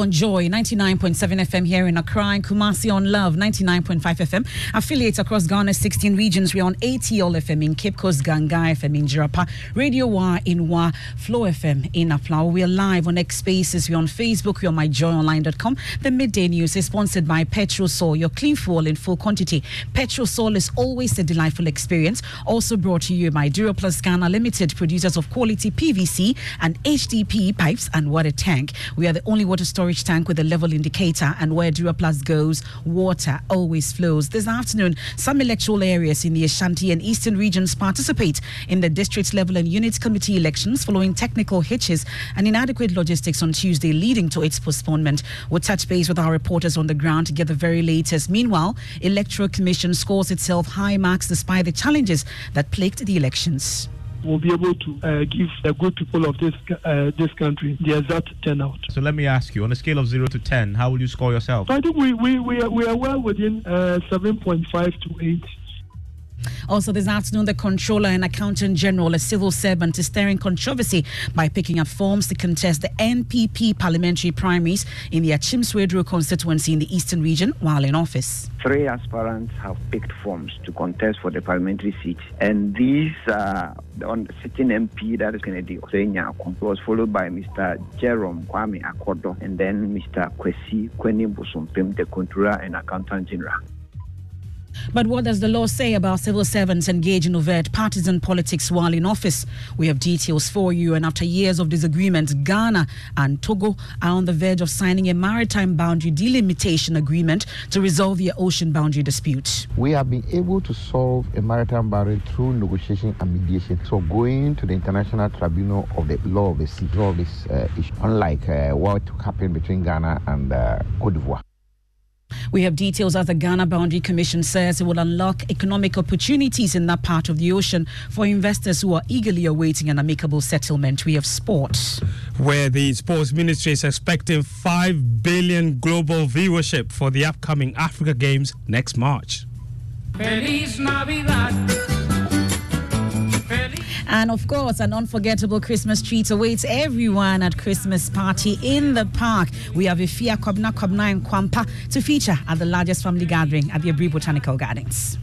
on Joy 99.7 FM here in Accra and Kumasi on Love 99.5 FM. Affiliates across Ghana's 16 regions. We're on ATL FM in Cape Coast, Ganga FM in Jirapa, Radio Wa in Wa, Flow FM in Aflao. We're live on X Spaces. We're on Facebook. We're on myjoyonline.com. The midday news is sponsored by Petrosol, your clean fuel in full quantity. Petrosol is always a delightful experience. Also brought to you by Duroplus Ghana Limited, producers of quality PVC and HDPE pipes and water tank. We are the only water storage tank with a level indicator, and where Duraplus goes, water always flows. This afternoon, some electoral areas in the Ashanti and Eastern regions participate in the district level and unit committee elections following technical hitches and inadequate logistics on Tuesday, leading to its postponement. We'll touch base with our reporters on the ground to get the very latest. Meanwhile, Electoral Commission scores itself high marks despite the challenges that plagued the elections will be able to uh, give the good people of this uh, this country the exact turnout. So let me ask you, on a scale of zero to ten, how will you score yourself? I think we we we are, we are well within uh, seven point five to eight. Also, this afternoon, the Controller and Accountant General, a civil servant, is stirring controversy by picking up forms to contest the NPP parliamentary primaries in the Achim Achimswedro constituency in the Eastern region while in office. Three aspirants have picked forms to contest for the parliamentary seat, and these uh, on sitting MP, that is Kennedy Osenya, was followed by Mr. Jerome Kwame Akodo, and then Mr. Kwesi Kwaning Bosompem, the Controller and Accountant General. But what does the law say about civil servants engaged in overt partisan politics while in office? We have details for you. And after years of disagreement, Ghana and Togo are on the verge of signing a maritime boundary delimitation agreement to resolve their ocean boundary dispute. We have been able to solve a maritime boundary through negotiation and mediation. So going to the International Tribunal of the Law of the Sea, resolve this uh, issue, unlike uh, what happened between Ghana and uh, Cote d'Ivoire. We have details as the Ghana Boundary Commission says it will unlock economic opportunities in that part of the ocean for investors who are eagerly awaiting an amicable settlement. We have sports. Where the Sports Ministry is expecting 5 billion global viewership for the upcoming Africa Games next March. Feliz Navidad. And of course, an unforgettable Christmas treat awaits everyone at Christmas party in the park. We have Efya Kwabena Kwabena and Kwampa to feature at the largest family gathering at the Aburi Botanical Gardens.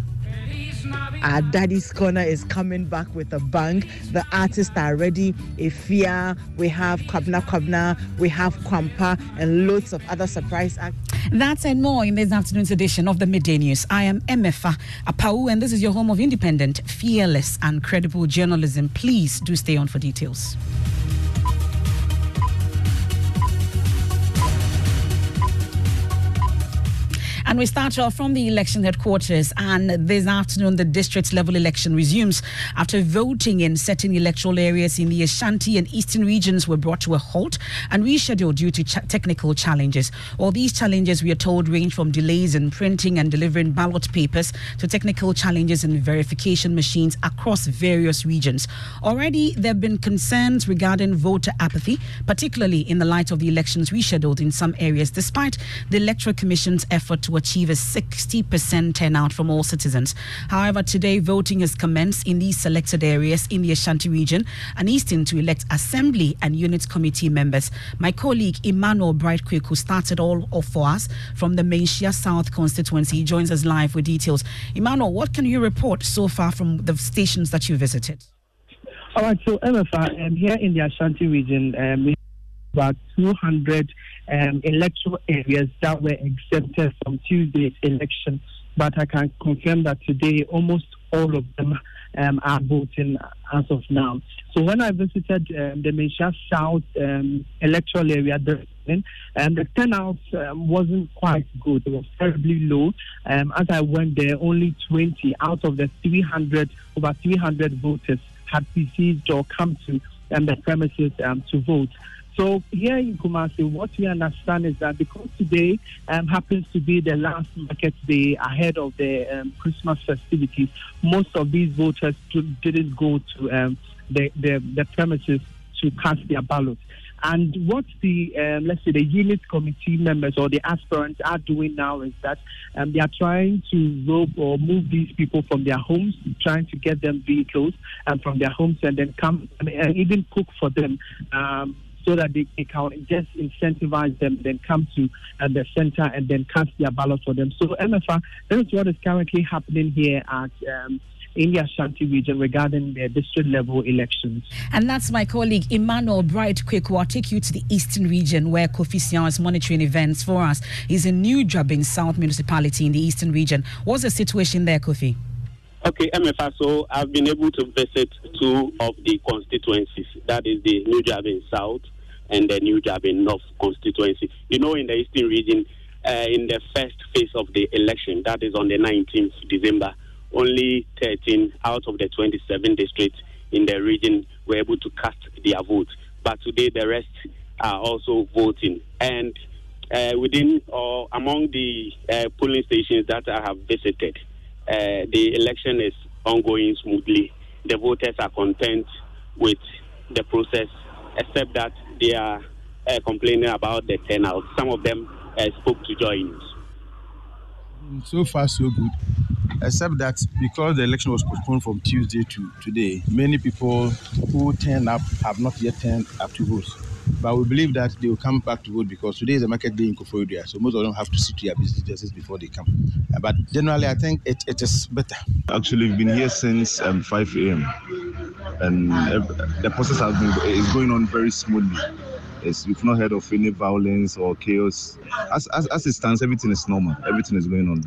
Our Daddy's Corner is coming back with a bang. The artists are ready. Efya, we have Kwabena Kwabena, we have Kwampa, and loads of other surprise acts. That's and more in this afternoon's edition of the Midday News. I am Emefa Apawu, and this is your home of independent, fearless, and credible journalism. Please do stay on for details. And we start off from the election headquarters. And this afternoon, the district level election resumes after voting in certain electoral areas in the Ashanti and Eastern regions were brought to a halt and rescheduled due to ch- technical challenges. All these challenges, we are told, range from delays in printing and delivering ballot papers to technical challenges in verification machines across various regions. Already, there have been concerns regarding voter apathy, particularly in the light of the elections rescheduled in some areas, despite the Electoral Commission's effort to achieve a 60% turnout from all citizens. However, today voting has commenced in these selected areas in the Ashanti region and Eastern to elect Assembly and Unit Committee members. My colleague Emmanuel Brightquick, who started all off for us from the Manhyia South constituency, joins us live with details. Emmanuel, what can you report so far from the stations that you visited? All right, so Emefa, um, here in the Ashanti region, um, we about 200 um, electoral areas that were exempted from Tuesday's election. But I can confirm that today almost all of them um, are voting as of now. So when I visited um, the Manhyia South um, electoral area, the, um, the turnout um, wasn't quite good. It was terribly low. Um, as I went there, only 20 out of the 300, over 300 voters had received or come to um, the premises to vote. So here in Kumasi, what we understand is that because today um, happens to be the last market day ahead of the um, Christmas festivities, most of these voters didn't go to um, the, the, the, premises to cast their ballots. And what the, um, let's say, the unit committee members or the aspirants are doing now is that um, they are trying to rope or move these people from their homes, trying to get them vehicles and from their homes and then come and even cook for them um, so that they, they can just incentivize them, then come to uh, the center and then cast their ballot for them. So, Emefa, that is what is currently happening here at. Um, in the Ashanti region regarding the district level elections. And that's my colleague Emmanuel Bright Quick, who will take you to the eastern region where Kofi Siaw is monitoring events for us. He's in New Juaben South Municipality in the eastern region. What's the situation there, Kofi? Okay, Emefa, so I've been able to visit two of the constituencies. That is the New Juaben South and the New Juaben North constituency. You know, in the eastern region, uh, in the first phase of the election, that is on the 19th December, only 13 out of the 27 districts in the region were able to cast their vote. But today, the rest are also voting. And uh, within or among the uh, polling stations that I have visited, uh, the election is ongoing smoothly. The voters are content with the process, except that they are uh, complaining about the turnout. Some of them uh, spoke to Joy News. So far, so good. Except that because the election was postponed from Tuesday to today, many people who turned up have not yet turned up to vote. But we believe that they will come back to vote because today is a market day in Koforidua, so most of them have to sit to their businesses before they come. Uh, but generally, I think it, it is better. Actually, we've been here since um, 5 a.m. and uh, the process has been is going on very smoothly. It's, we've not heard of any violence or chaos. As, as, as it stands, everything is normal. Everything is going on.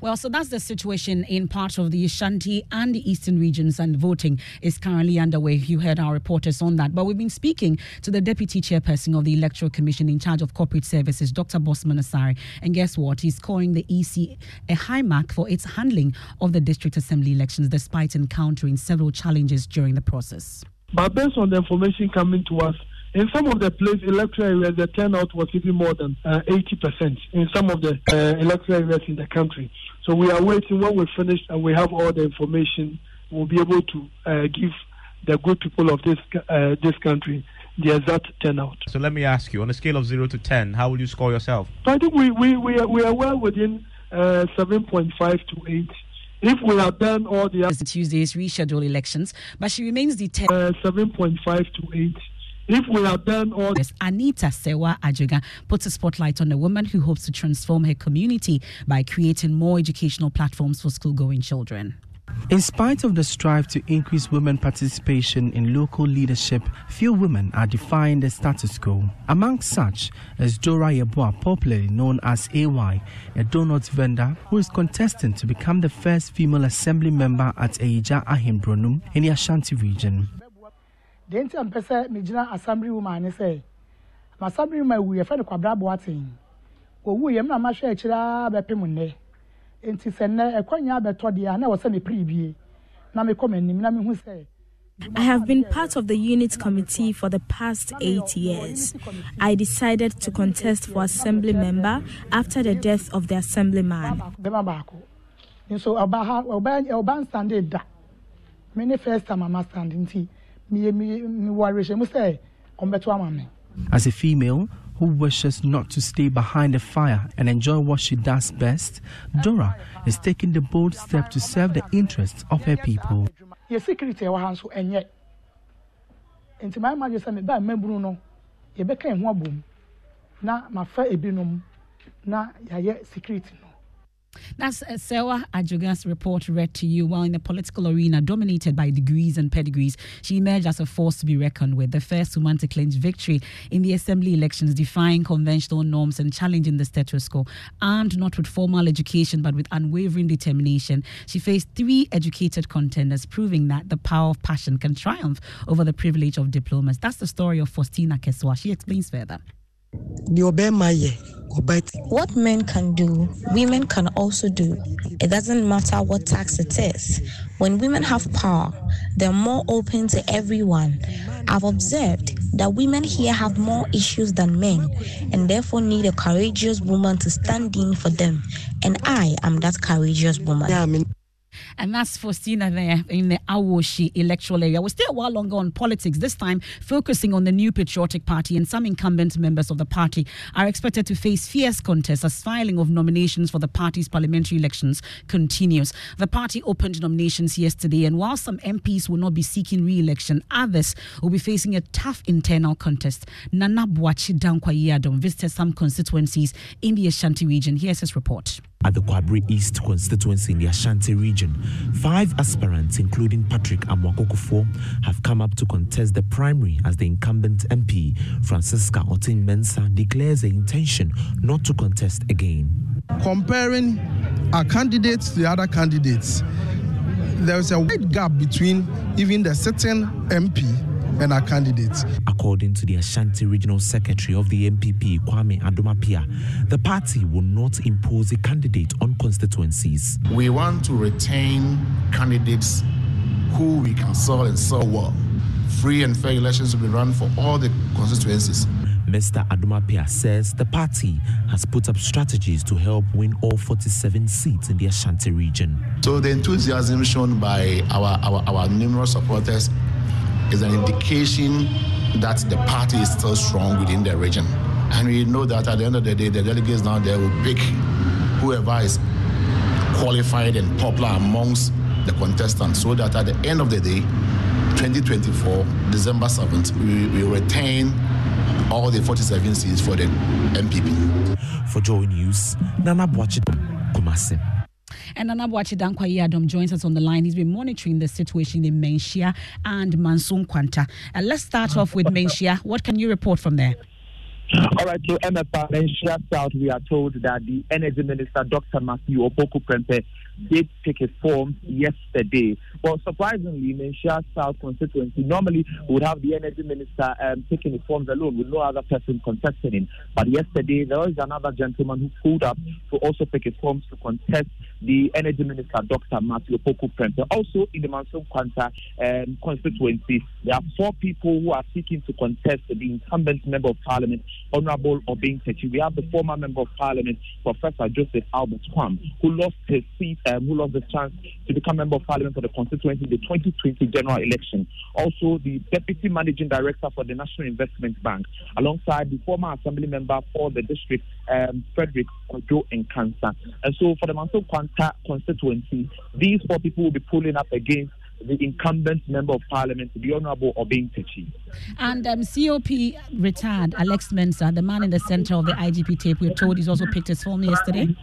Well, so that's the situation in part of the Ashanti and the Eastern regions, and voting is currently underway. You heard our reporters on that. But we've been speaking to the Deputy Chairperson of the Electoral Commission in charge of corporate services, Dr. Bossman Asare. And guess what? He's calling the EC a high mark for its handling of the district assembly elections, despite encountering several challenges during the process. But based on the information coming to us, in some of the places, electoral areas, the turnout was even more than uh, 80% in some of the uh, electoral areas in the country. So we are waiting when we finish and we have all the information, we'll be able to uh, give the good people of this uh, this country the exact turnout. So let me ask you, on a scale of 0 to 10, how will you score yourself? So I think we, we, we, are, we are well within uh, 7.5 to 8 if we have done all the Tuesday's rescheduled elections, but she remains the 10. Uh, 7.5 to 8 if we have done all this, Anita Sewa Ajuga puts a spotlight on a woman who hopes to transform her community by creating more educational platforms for school-going children. In spite of the strive to increase women participation in local leadership, few women are defying the status quo. Among such is Dora Yeboah, popularly known as AY, a donut vendor who is contesting to become the first female assembly member at Eija Ahimbronum in the Ashanti region. Deɛ nti a mpɛ sɛ megyina assembly woman ne sɛ ma assembly woman wu yɛfɛ no kwabra boaten owu yɛm na mahwɛ akyire a bɛpem nnɛ. Nti sɛ nnɛ ɛkɔnya abɛtɔ deɛ a na ɛwɔ sɛ mepere bie. Na mekɔ m'anim na mehu sɛ I have been part of the unit committee for the past eight years. I decided to contest for assembly member after the death of the assemblyman. nso ɔba ha ɔba ɔba nsande da me ne first time ama stand as a female who wishes not to stay behind the fire and enjoy what she does best, Dora is taking the bold step to serve the interests of her people. That's uh, Sewa Ajuga's report read to you. While in the political arena dominated by degrees and pedigrees, she emerged as a force to be reckoned with, the first woman to clinch victory in the assembly elections, defying conventional norms and challenging the status quo. Armed not with formal education but with unwavering determination, she faced three educated contenders, proving that the power of passion can triumph over the privilege of diplomas. That's the story of Faustina Keswa. She explains further. What men can do, women can also do. It doesn't matter what tax it is. When women have power, they're more open to everyone. I've observed that women here have more issues than men and therefore need a courageous woman to stand in for them. And I am that courageous woman. And that's Faustina there in the Awoshi electoral area. We're still a while longer on politics, this time focusing on the new Patriotic Party. And some incumbent members of the party are expected to face fierce contests as filing of nominations for the party's parliamentary elections continues. The party opened nominations yesterday, and while some MPs will not be seeking re election, others will be facing a tough internal contest. Nana Boachi Dankwa visited some constituencies in the Ashanti region. Here's his report at the Kwabre East constituency in the Ashanti region. Five aspirants, including Patrick Amwakokufo, have come up to contest the primary as the incumbent MP, Francisca Oteng Mensah, declares the intention not to contest again. Comparing our candidates to the other candidates, there's a wide gap between even the sitting MP and our candidates. According to the Ashanti Regional Secretary of the NPP, Kwame Adomapia, the party will not impose a candidate on constituencies. We want to retain candidates who we can sell and sell well. Free and fair elections will be run for all the constituencies. Mr. Adomapia says the party has put up strategies to help win all 47 seats in the Ashanti region. So the enthusiasm shown by our, our, our numerous supporters is an indication that the party is still strong within the region. And we know that at the end of the day, the delegates now there will pick whoever is qualified and popular amongst the contestants so that at the end of the day, 2024, December 7th, we will retain all the 47 seats for the NPP. For Joy News, Nana Boachidom, Kumasi. And Anabuachi Dankwa Yadom joins us on the line. He's been monitoring the situation in Manhyia and Manso Nkwanta. Uh, let's start off with Manhyia. What can you report from there? All right, so Emefa Manhyia South, we are told that the Energy Minister, Dr. Matthew Opoku Prempeh, did take his form yesterday. Well, surprisingly, Manhyia South constituency normally would have the energy minister um, taking his forms alone with no other person contesting him. But yesterday, there was another gentleman who pulled up to also take his forms to contest the energy minister, Dr. Matthew Opoku Prempeh. Also, in the Manso Nkwanta um, constituency, there are four people who are seeking to contest the incumbent member of parliament, Honorable Obeng Techi. We have the former member of parliament, Professor Joseph Albert Quarm, who lost his seat um, who lost the chance to become member of parliament for the constituency in the 2020 general election. Also, the deputy managing director for the National Investment Bank, alongside the former assembly member for the district, um, Frederick Ojo and Cancer. And so, for the Manso Nkwanta constituency, these four people will be pulling up against the incumbent member of parliament, the Honorable Obeng Techi. And um, COP retired Alex Mensah, the man in the center of the IGP tape, we're told he's also picked his form yesterday.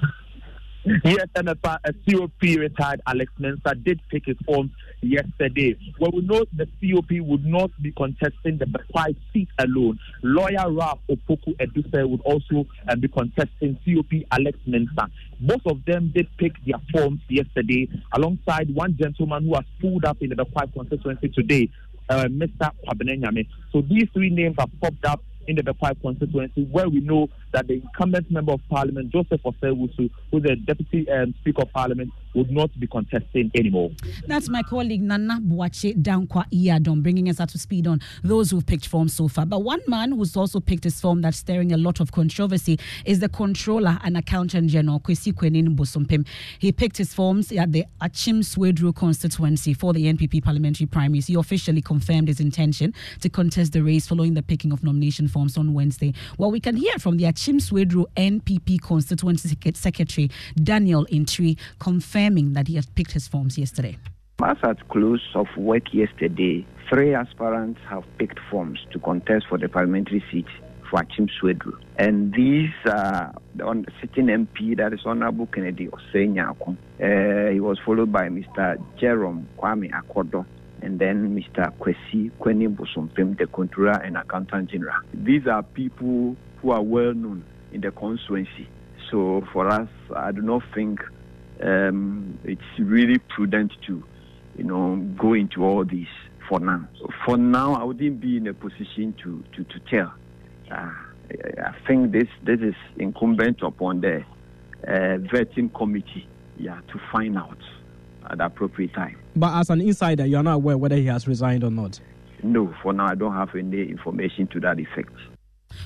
Yes, Emefa, a COP retired Alex Mensah did pick his form yesterday. Well, we know the COP would not be contesting the Bekwai seat alone. Lawyer Ralph Opoku Eduse would also uh, be contesting COP Alex Mensah. Both of them did pick their forms yesterday, alongside one gentleman who has pulled up in the Bekwai constituency today, uh, Mr. Pabenenyame. So these three names have popped up in the Bekwai constituency, where we know that the incumbent member of parliament, Joseph Osei Owusu, who is the deputy um, speaker of parliament, would not be contesting anymore. That's my colleague Nana Buache Dankwa Iadom, bringing us up to speed on those who've picked forms so far. But one man who's also picked his form that's stirring a lot of controversy is the controller and accountant general, Kwesi Kwaning Bosompem. He picked his forms at the Achim Swedru constituency for the NPP parliamentary primaries. He officially confirmed his intention to contest the race following the picking of nomination forms on Wednesday. Well, we can hear from the Achim Swedru NPP constituency secretary, Daniel Intri, confirmed confirming that he has picked his forms yesterday. As at close of work yesterday, three aspirants have picked forms to contest for the parliamentary seat for Achim Swedru. And these are the sitting MP, that is Honorable Kennedy Osei Nyarko. Uh, he was followed by Mr. Jerome Kwame Akodo and then Mr. Kwesi Kwaning Bosompem, the Controller and Accountant General. These are people who are well known in the constituency. So for us, I do not think um, it's really prudent to, you know, go into all this for now. For now, I wouldn't be in a position to to, to tell. Uh, I think this this is incumbent upon the uh, vetting committee, yeah, to find out at the appropriate time. But as an insider, you are not aware whether he has resigned or not. No, for now, I don't have any information to that effect.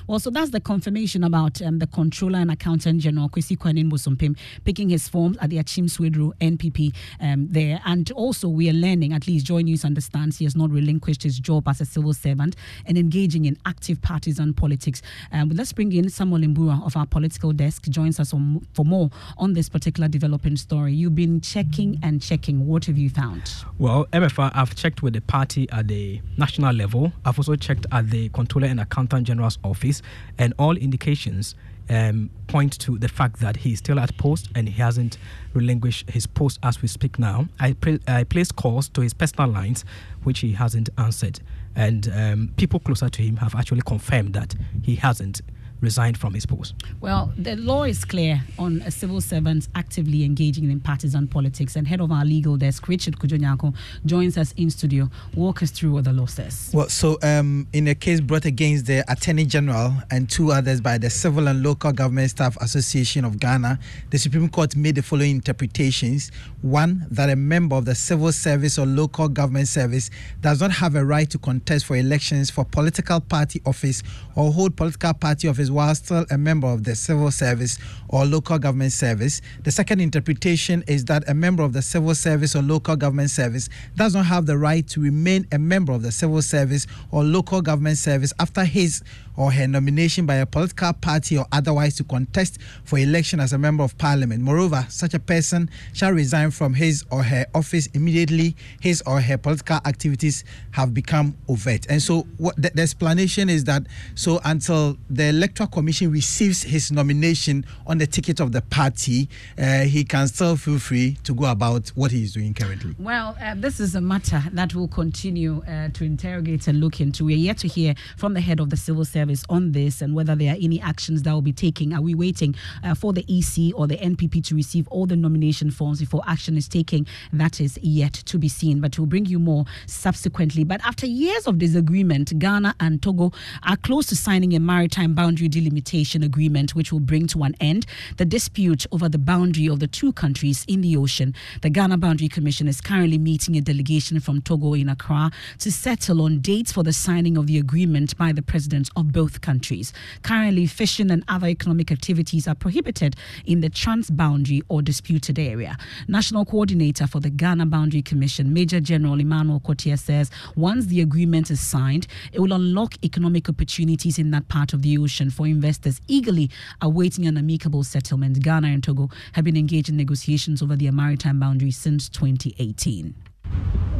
Well, so that's the confirmation about um, the Controller and Accountant General Kwesi Kwaning Bosompem picking his forms at the Achim Swedru NPP um, there. And also, we are learning, at least Joy News understands, he has not relinquished his job as a civil servant and engaging in active partisan politics. Um, let's bring in Samuel Imbura of our political desk, joins us on, for more on this particular developing story. You've been checking and checking. What have you found? Well, Emefa, I've checked with the party at the national level. I've also checked at the Controller and Accountant General's office office, and all indications um, point to the fact that he is still at post and he hasn't relinquished his post as we speak now. I, pre- I placed calls to his personal lines, which he hasn't answered. And um, people closer to him have actually confirmed that he hasn't resigned from his post? Well, the law is clear on a civil servants actively engaging in partisan politics. And head of our legal desk, Richard Kwadwo Nyarko, joins us in studio. Walk us through what the law says. Well, so um, in a case brought against the Attorney General and two others by the Civil and Local Government Staff Association of Ghana, the Supreme Court made the following interpretations. One, that a member of the civil service or local government service does not have a right to contest for elections for political party office or hold political party office while still a member of the civil service or local government service. The second interpretation is that a member of the civil service or local government service does not have the right to remain a member of the civil service or local government service after his or her nomination by a political party or otherwise to contest for election as a member of parliament. Moreover, such a person shall resign from his or her office immediately his or her political activities have become overt. And so, what the, the explanation is that so until the electoral commission receives his nomination on the ticket of the party, uh, he can still feel free to go about what he is doing currently. Well, uh, this is a matter that will continue uh, to interrogate and look into. We're yet to hear from the head of the civil service service on this and whether there are any actions that will be taken. Are we waiting uh, for the EC or the NPP to receive all the nomination forms before action is taken? That is yet to be seen, but we'll bring you more subsequently. But after years of disagreement, Ghana and Togo are close to signing a maritime boundary delimitation agreement, which will bring to an end the dispute over the boundary of the two countries in the ocean. The Ghana Boundary Commission is currently meeting a delegation from Togo in Accra to settle on dates for the signing of the agreement by the presidents of both countries. Currently, fishing and other economic activities are prohibited in the transboundary or disputed area. National Coordinator for the Ghana Boundary Commission, Major General Emmanuel Kotia says once the agreement is signed, it will unlock economic opportunities in that part of the ocean for investors eagerly awaiting an amicable settlement. Ghana and Togo have been engaged in negotiations over their maritime boundary since 2018.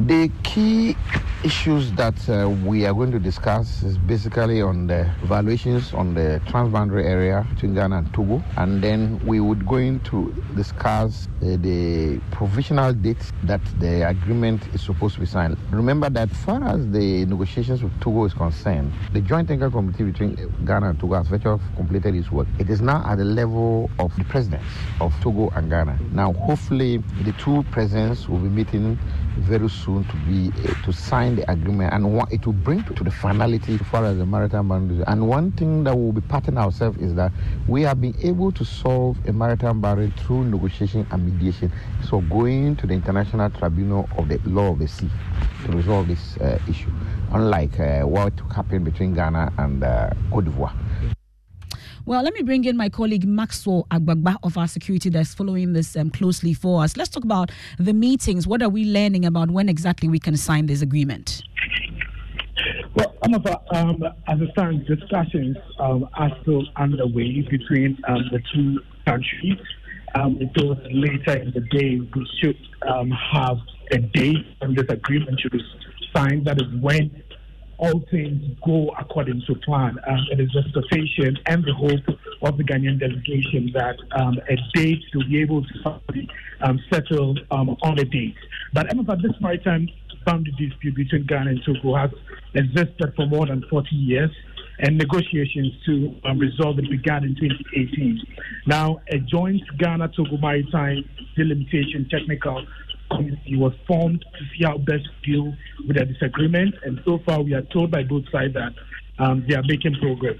The key issues that uh, we are going to discuss is basically on the valuations on the transboundary area between Ghana and Togo, and then we would going to discuss uh, the provisional date that the agreement is supposed to be signed. Remember that, as far as the negotiations with Togo is concerned, the joint technical committee between Ghana and Togo has virtually completed its work. It is now at the level of the presidents of Togo and Ghana. Now, hopefully, the two presidents will be meeting very soon to be uh, to sign the agreement and what it will bring to, to the finality as far as the maritime boundaries. And one thing that we'll be patting ourselves is that we have been able to solve a maritime boundary through negotiation and mediation. So going to the International Tribunal of the Law of the Sea to resolve this uh, issue, unlike uh, what happened between Ghana and Cote d'Ivoire. Well, let me bring in my colleague Maxwell Agbagba of our security desk following this um, closely for us. Let's talk about the meetings. What are we learning about when exactly we can sign this agreement? Well, um, as it stands, discussions um, are still underway between um, the two countries. Um, it was later in the day we should um, have a date when this agreement should be signed. That is when all things go according to plan. Um, it is the expectation and the hope of the Ghanaian delegation that um, a date to be able to um, settle um, on a date. But Emefa, this maritime boundary dispute between Ghana and Togo has existed for more than 40 years. And negotiations to um, resolve it began in 2018. Now, a joint Ghana Togo maritime delimitation technical committee was formed to see how best to deal with the disagreement. And so far, we are told by both sides that um, they are making progress.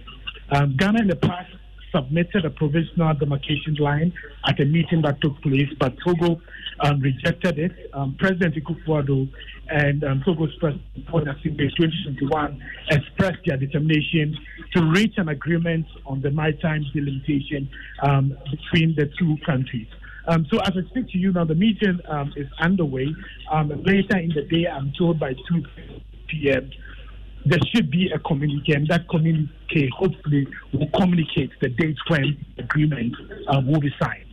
Um, Ghana in the past submitted a provisional demarcation line at a meeting that took place, but Togo um, rejected it. Um, President Akufo-Addo and um, Togo's President Faure Gnassingbe 2021 expressed their determination to reach an agreement on the maritime delimitation um, between the two countries. Um, so as I speak to you now, the meeting um, is underway. Um, later in the day, I'm told by 2 p.m., there should be a communique, and that communique hopefully will communicate the date when agreement uh, will be signed.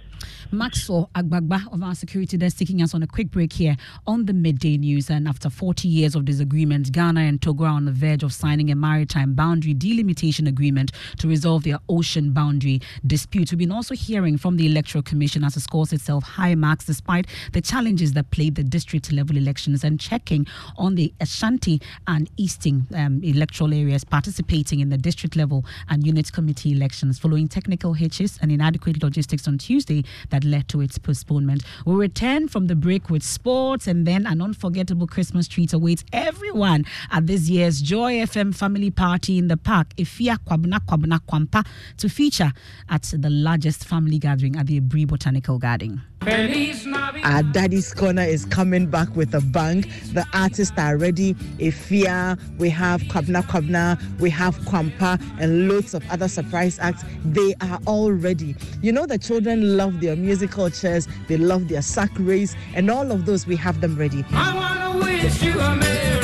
Maxwell Agbagba of our security desk taking us on a quick break here on the midday news. And after 40 years of disagreement, Ghana and Togo are on the verge of signing a maritime boundary delimitation agreement to resolve their ocean boundary dispute. We've been also hearing from the Electoral Commission as it scores itself high marks despite the challenges that plagued the district level elections and checking on the Ashanti and Eastern um, electoral areas participating in the district level and unit committee elections following technical hitches and inadequate logistics on Tuesday that led to its postponement. We'll return from the break with sports and then an unforgettable Christmas treat awaits everyone at this year's Joy FM family party in the park, Efya Kwabena Kwabena Kwampa, to feature at the largest family gathering at the Aburi Botanical Garden. Our Daddy's Corner is coming back with a bang. The artists are ready. Efya, we have Kwabena Kwabena, we have Kwampa, and loads of other surprise acts. They are all ready. You know, the children love their musical chairs, they love their sack race, and all of those, we have them ready. I wanna wish you a Merry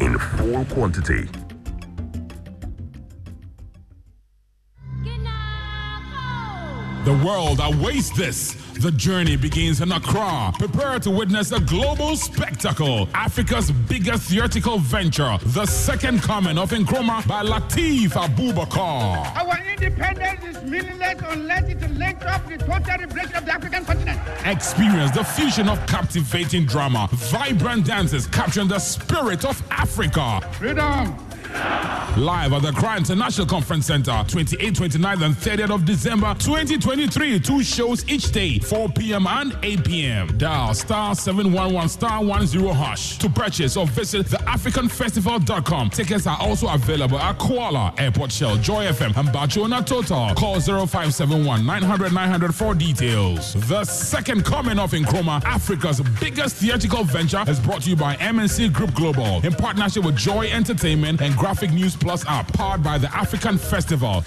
in full quantity. The world awaits this. The journey begins in Accra. Prepare to witness a global spectacle. Africa's biggest theatrical venture, the second coming of Nkrumah by Latif Abubakar. Our independence is meaningless unless it links up with total liberation of the African continent. Experience the fusion of captivating drama, vibrant dances capturing the spirit of Africa. Freedom. Live at the Accra International Conference Center, 28th, 29th, and 30th of December 2023. Two shows each day, 4 p.m. and 8 p.m. Dial star 711 star 10 hash to purchase or visit theafricanfestival.com. Tickets are also available at Koala, Airport Shell, Joy FM, and Bachona Total. Call 0571 900 900 for details. The second coming of Nkrumah, Africa's biggest theatrical venture, is brought to you by MNC Group Global in partnership with Joy Entertainment and Graphic News Plus app, powered by the African Festival.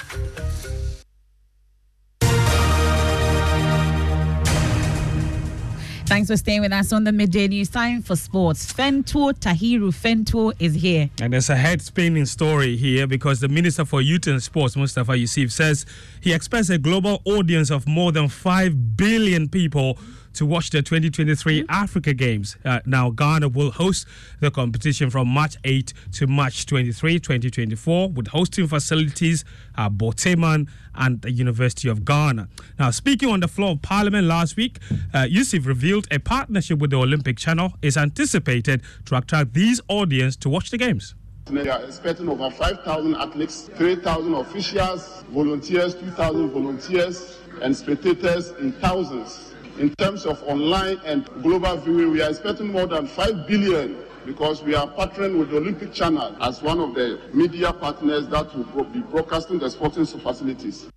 Thanks for staying with us on the midday news. Time for sports. Fentuo Tahiru Fentuo is here. And there's a head spinning story here because the Minister for Youth and Sports, Mustapha Ussif, says he expects a global audience of more than 5 billion people to watch the 2023 Africa Games. Uh, now, Ghana will host the competition from March 8 to March 23, 2024, with hosting facilities at Borteyman and the University of Ghana. Now, speaking on the floor of Parliament last week, uh, Ussif revealed a partnership with the Olympic Channel is anticipated to attract these audience to watch the games. We are expecting over 5,000 athletes, 3,000 officials, volunteers, 2,000 volunteers, and spectators in thousands. In terms of online and global viewing, we are expecting more than 5 billion because we are partnering with the Olympic Channel as one of the media partners that will bro- be broadcasting the sporting facilities.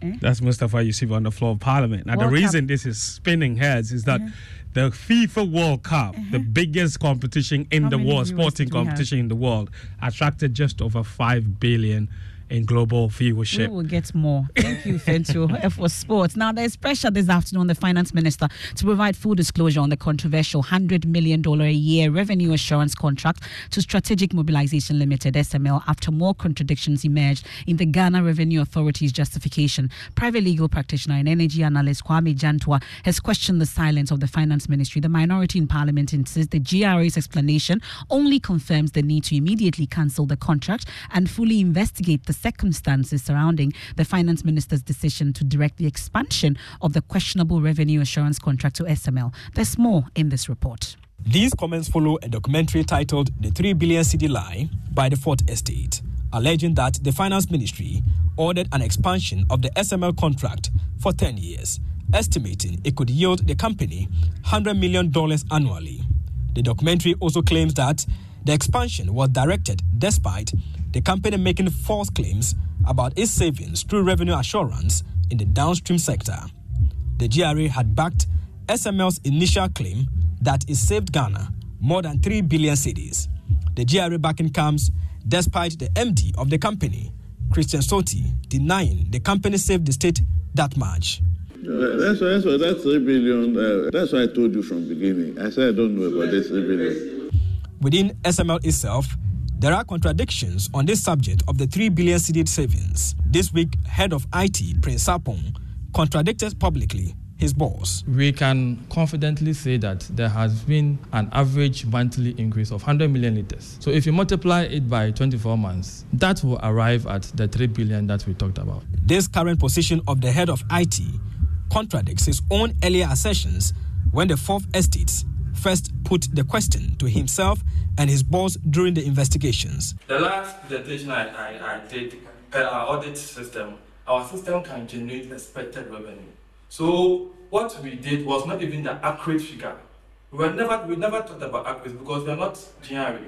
Eh? That's Mustapha Ussif on the floor of Parliament. Now, World the Cup. reason this is spinning heads is that the FIFA World Cup, the uh-huh. biggest competition in How the world, sporting did have? competition in the world, attracted just over 5 billion in global viewership. We will get more. Thank you, Fentuo, for sports. Now, there's pressure this afternoon on the finance minister to provide full disclosure on the controversial $100 million a year revenue assurance contract to Strategic Mobilization Limited, SML, after more contradictions emerged in the Ghana Revenue Authority's justification. Private legal practitioner and energy analyst Kwame Jantuah has questioned the silence of the finance ministry. The minority in parliament insists the GRA's explanation only confirms the need to immediately cancel the contract and fully investigate the circumstances surrounding the finance minister's decision to direct the expansion of the questionable revenue assurance contract to SML. There's more in this report. These comments follow a documentary titled The 3 Billion City Lie by the Fourth Estate, alleging that the finance ministry ordered an expansion of the SML contract for 10 years, estimating it could yield the company $100 million annually. The documentary also claims that the expansion was directed despite the company making false claims about its savings through revenue assurance in the downstream sector. The GRA had backed SML's initial claim that it saved Ghana more than 3 billion cedis. The GRA backing comes despite the MD of the company, Christian Soti, denying the company saved the state that much. That's why, that's why that three billion. Uh, that's why I told you from the beginning. I said I don't know about this three billion. Within SML itself, there are contradictions on this subject of the 3 billion ceded savings. This week, head of IT, Prince Sapong, contradicted publicly his boss. we can confidently say that there has been an average monthly increase of 100 million liters. So if you multiply it by 24 months, that will arrive at the 3 billion that we talked about. This current position of the head of IT contradicts his own earlier assertions when the Fourth Estate first put the question to himself and his boss during the investigations. The last presentation I, I, I did per our audit system, our system can generate expected revenue. So what we did was not even the accurate figure. We were never we never talked about accurate because we are not GRA.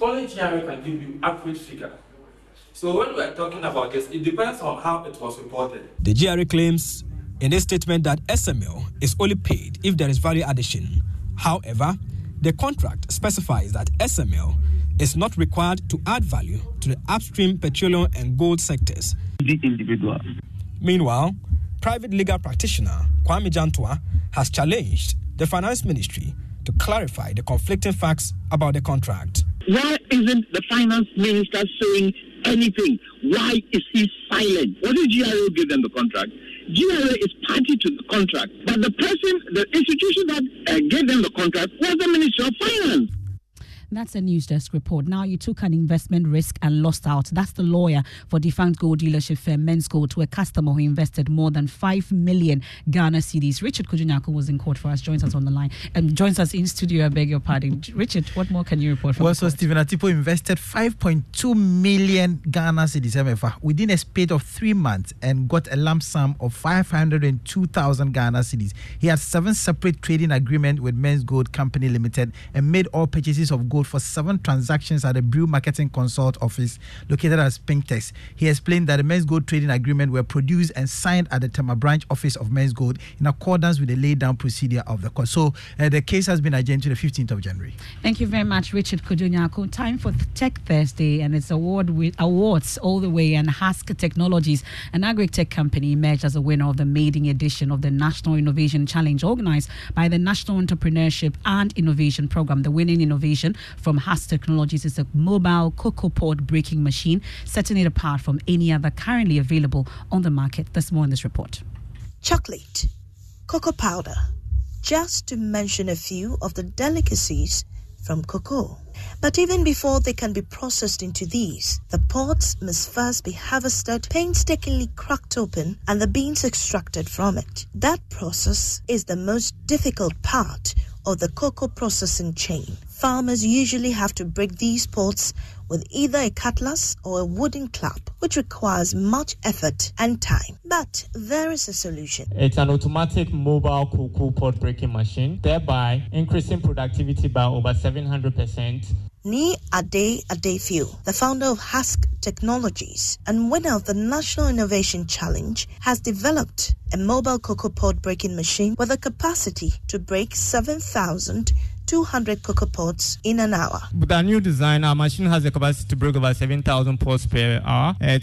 Only GRA can give you accurate figure. So when we are talking about this, it depends on how it was reported. The GRA claims in a statement that SML is only paid if there is value addition. However, the contract specifies that SML is not required to add value to the upstream petroleum and gold sectors. The individual. Meanwhile, private legal practitioner Kwame Jantuah has challenged the finance ministry to clarify the conflicting facts about the contract. Why isn't the finance minister saying anything? Why is he silent? What did GRA give them the contract? GRA is party to the contract, but the person, the institution that uh, gave them the contract was the Ministry of Finance. That's a news desk report. Now, you took an investment risk and lost out. That's the lawyer for defunct gold dealership firm Menzgold to a customer who invested more than 5 million Ghana cedis. Richard Kwadwo Nyarko was in court for us, joins us on the line, and joins us in studio. I beg your pardon. Richard, what more can you report from Well, so? Stephen Atipo invested 5.2 million Ghana cedis Emefa within a spate of three months and got a lump sum of 502,000 Ghana cedis. He had seven separate trading agreements with Menzgold Company Limited and made all purchases of gold for seven transactions at the Brew Marketing Consult office located at Spintex. He explained that the Menzgold trading agreement were produced and signed at the Tema branch office of Menzgold in accordance with the laid down procedure of the court. So uh, the case has been adjourned to the 15th of January. Thank you very much, Richard Kujunyako. Time for Tech Thursday, and it's award with awards all the way. And Hask Technologies, an agri-tech company, emerged as a winner of the maiden edition of the National Innovation Challenge, organized by the National Entrepreneurship and Innovation Program. The winning innovation from Hask Technologies is a mobile cocoa pod breaking machine, setting it apart from any other currently available on the market. There's more in this report. chocolate, cocoa powder, just to mention a few of the delicacies from cocoa. But even before they can be processed into these, the pods must first be harvested, painstakingly cracked open, and the beans extracted from it. That process is the most difficult part of the cocoa processing chain. Farmers usually have to break these pods with either a cutlass or a wooden clamp, which requires much effort and time. But there is a solution. It's an automatic mobile cocoa pod breaking machine, thereby increasing productivity by over 700%. Ni Ade Adefiu, the founder of Hask Technologies and winner of the National Innovation Challenge, has developed a mobile cocoa pod breaking machine with a capacity to break 7,200 cocoa pods in an hour. With our new design, our machine has the capacity to break over 7,000 pods per hour. Uh,